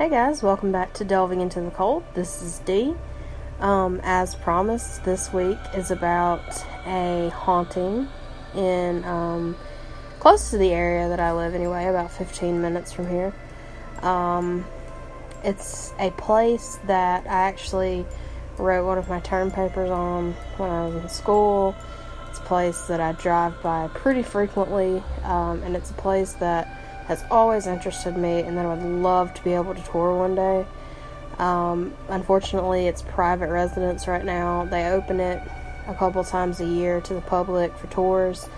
Hey guys, welcome back to Delving into the Cold. This is Dee. Um, as promised, this week is about a haunting in um, close to the area that I live anyway, about 15 minutes from here. Um, it's a place that I actually wrote one of my term papers on when I was in school. It's a place that I drive by pretty frequently, um, and it's a place that has always interested me and that I would love to be able to tour one day. Um, unfortunately, it's private residence right now. They open it a couple times a year to the public for tours,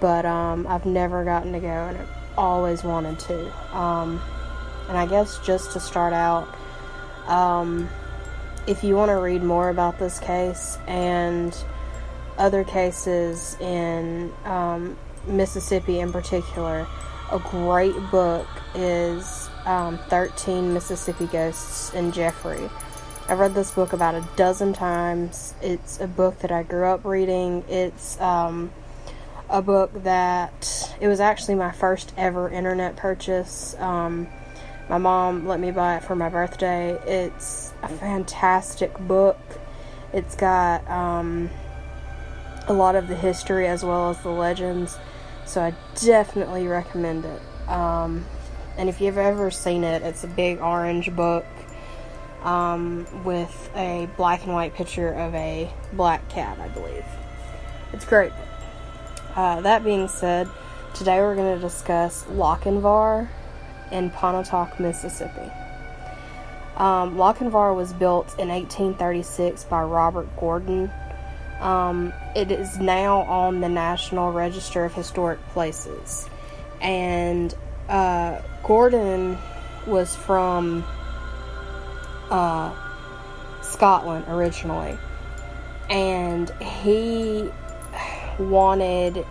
but um, I've never gotten to go and I've always wanted to. Um, and I guess just to start out, um, if you want to read more about this case and other cases in um, Mississippi in particular, a great book is um, 13 Mississippi Ghosts and Jeffrey. I've read this book about a dozen times. It's a book that I grew up reading. It's um, a book that it was actually my first ever internet purchase. Um, my mom let me buy it for my birthday. It's a fantastic book. It's got um, a lot of the history as well as the legends. So I definitely recommend it. Um, and if you've ever seen it, it's a big orange book um, with a black and white picture of a black cat, I believe. It's great. Uh, that being said, today we're going to discuss Lochinvar in Pontotoc, Mississippi. Um, Lochinvar was built in 1836 by Robert Gordon um, it is now on the National Register of Historic Places. And uh, Gordon was from uh, Scotland originally. And he wanted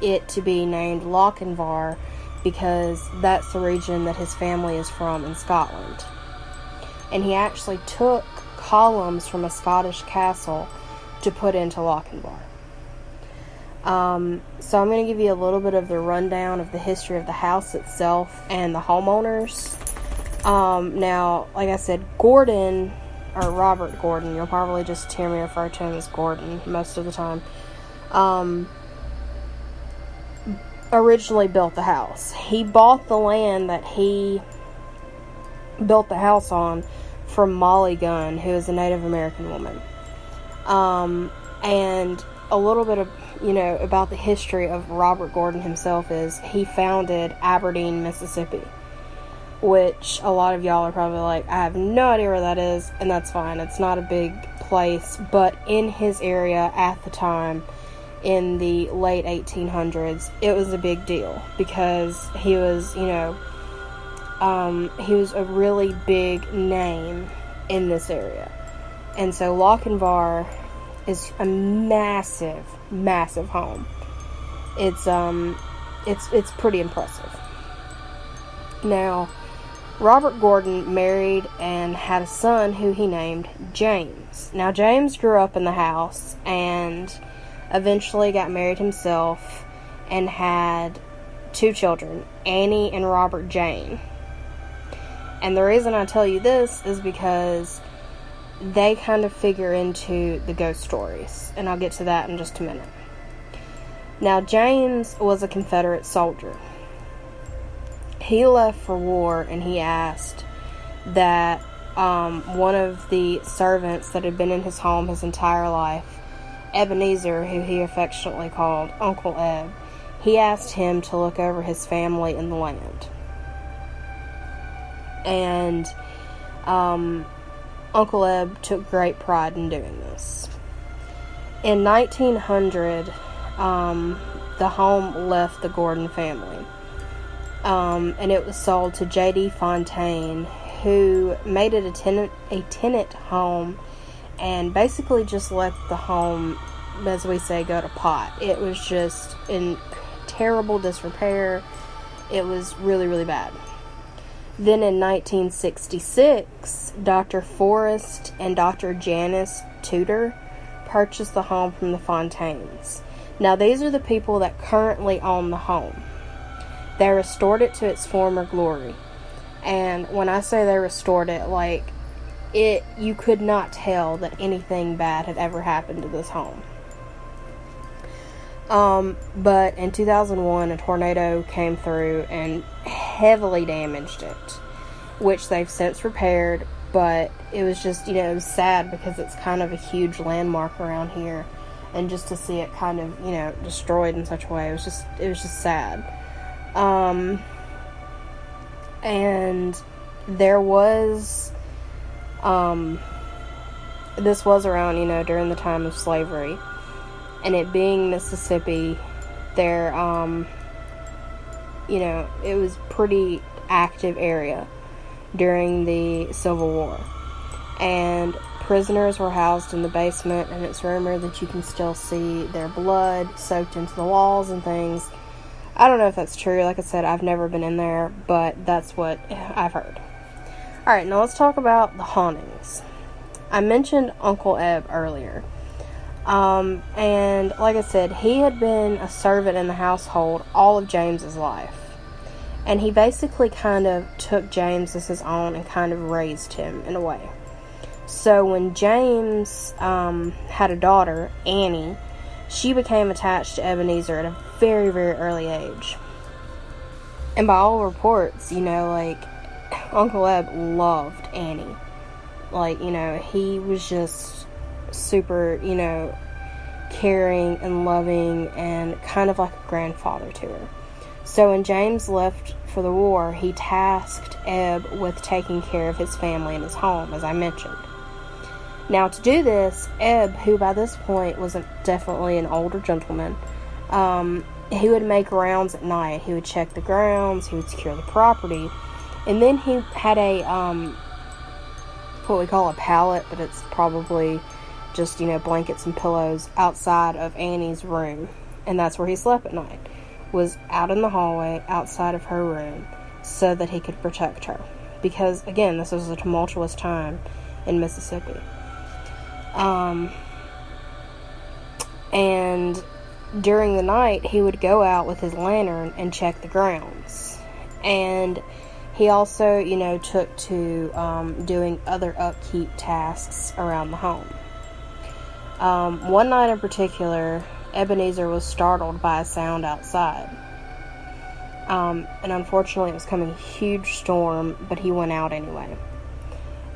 it to be named Lochinvar because that's the region that his family is from in Scotland. And he actually took columns from a Scottish castle to put into Lochinvar. Um, so I'm going to give you a little bit of the rundown of the history of the house itself and the homeowners. Um, now, like I said, Gordon or Robert Gordon, you'll probably just hear me refer to him as Gordon most of the time. Um, originally built the house. He bought the land that he built the house on from Molly Gunn, who is a Native American woman. Um, and a little bit of, you know, about the history of Robert Gordon himself is he founded Aberdeen, Mississippi, which a lot of y'all are probably like, I have no idea where that is, and that's fine. It's not a big place, but in his area at the time, in the late 1800s, it was a big deal because he was, you know, um, he was a really big name in this area. And so Lochinvar is a massive, massive home. It's um it's it's pretty impressive. Now, Robert Gordon married and had a son who he named James. Now James grew up in the house and eventually got married himself and had two children, Annie and Robert Jane. And the reason I tell you this is because they kind of figure into the ghost stories, and I'll get to that in just a minute. Now, James was a Confederate soldier. He left for war and he asked that um, one of the servants that had been in his home his entire life, Ebenezer, who he affectionately called Uncle Eb, he asked him to look over his family and the land. And um, Uncle Eb took great pride in doing this. In 1900, um, the home left the Gordon family, um, and it was sold to J.D. Fontaine, who made it a tenant a tenant home, and basically just let the home, as we say, go to pot. It was just in terrible disrepair. It was really really bad. Then in 1966, Dr. Forrest and Dr. Janice Tudor purchased the home from the Fontaines. Now, these are the people that currently own the home. They restored it to its former glory. And when I say they restored it, like it you could not tell that anything bad had ever happened to this home. Um, but in 2001, a tornado came through and heavily damaged it, which they've since repaired. But it was just, you know, sad because it's kind of a huge landmark around here, and just to see it kind of, you know, destroyed in such a way, it was just, it was just sad. Um, and there was, um, this was around, you know, during the time of slavery and it being Mississippi, there, um, you know, it was pretty active area during the Civil War, and prisoners were housed in the basement, and it's rumored that you can still see their blood soaked into the walls and things. I don't know if that's true. Like I said, I've never been in there, but that's what I've heard. All right, now let's talk about the hauntings. I mentioned Uncle Eb earlier. Um, and like I said, he had been a servant in the household all of James's life. And he basically kind of took James as his own and kind of raised him in a way. So when James um, had a daughter, Annie, she became attached to Ebenezer at a very, very early age. And by all reports, you know, like, Uncle Eb loved Annie. Like, you know, he was just super, you know, caring and loving and kind of like a grandfather to her. So when James left for the war, he tasked Eb with taking care of his family and his home, as I mentioned. Now, to do this, Eb, who by this point was definitely an older gentleman, um, he would make rounds at night. He would check the grounds, he would secure the property, and then he had a um, what we call a pallet, but it's probably just, you know, blankets and pillows outside of Annie's room. And that's where he slept at night. Was out in the hallway outside of her room so that he could protect her. Because again, this was a tumultuous time in Mississippi. Um and during the night he would go out with his lantern and check the grounds. And he also, you know, took to um, doing other upkeep tasks around the home. Um, one night in particular, Ebenezer was startled by a sound outside. Um, and unfortunately, it was coming a huge storm, but he went out anyway.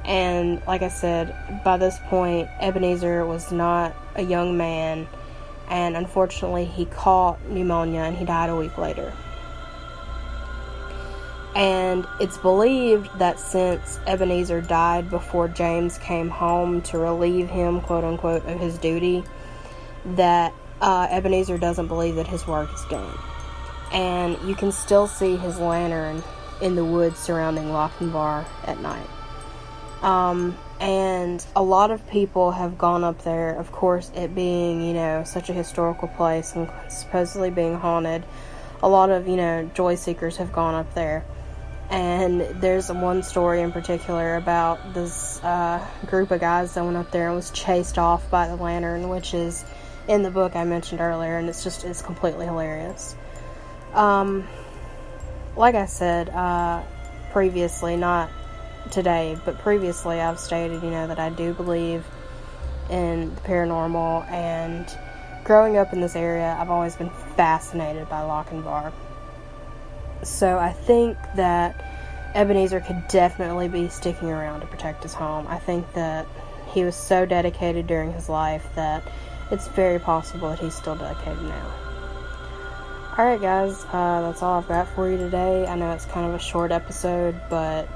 And like I said, by this point, Ebenezer was not a young man, and unfortunately, he caught pneumonia and he died a week later. And it's believed that since Ebenezer died before James came home to relieve him, quote unquote, of his duty, that uh, Ebenezer doesn't believe that his work is done. And you can still see his lantern in the woods surrounding Lochinvar at night. Um, and a lot of people have gone up there, of course, it being, you know, such a historical place and supposedly being haunted. A lot of, you know, joy seekers have gone up there and there's one story in particular about this uh, group of guys that went up there and was chased off by the lantern, which is in the book I mentioned earlier, and it's just it's completely hilarious. Um, like I said uh, previously, not today, but previously, I've stated you know that I do believe in the paranormal, and growing up in this area, I've always been fascinated by Lochinvar. So I think that Ebenezer could definitely be sticking around to protect his home. I think that he was so dedicated during his life that it's very possible that he's still dedicated now. Alright, guys, uh, that's all I've got for you today. I know it's kind of a short episode, but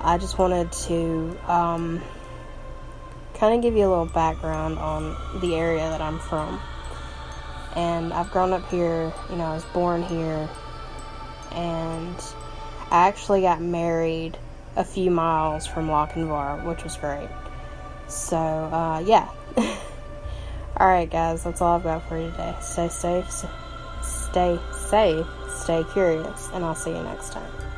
I just wanted to um, kind of give you a little background on the area that I'm from. And I've grown up here, you know, I was born here, and I actually got married a few miles from Lochinvar, which was great. So, uh, yeah. Alright, guys, that's all I've got for you today. Stay safe, stay safe, stay curious, and I'll see you next time.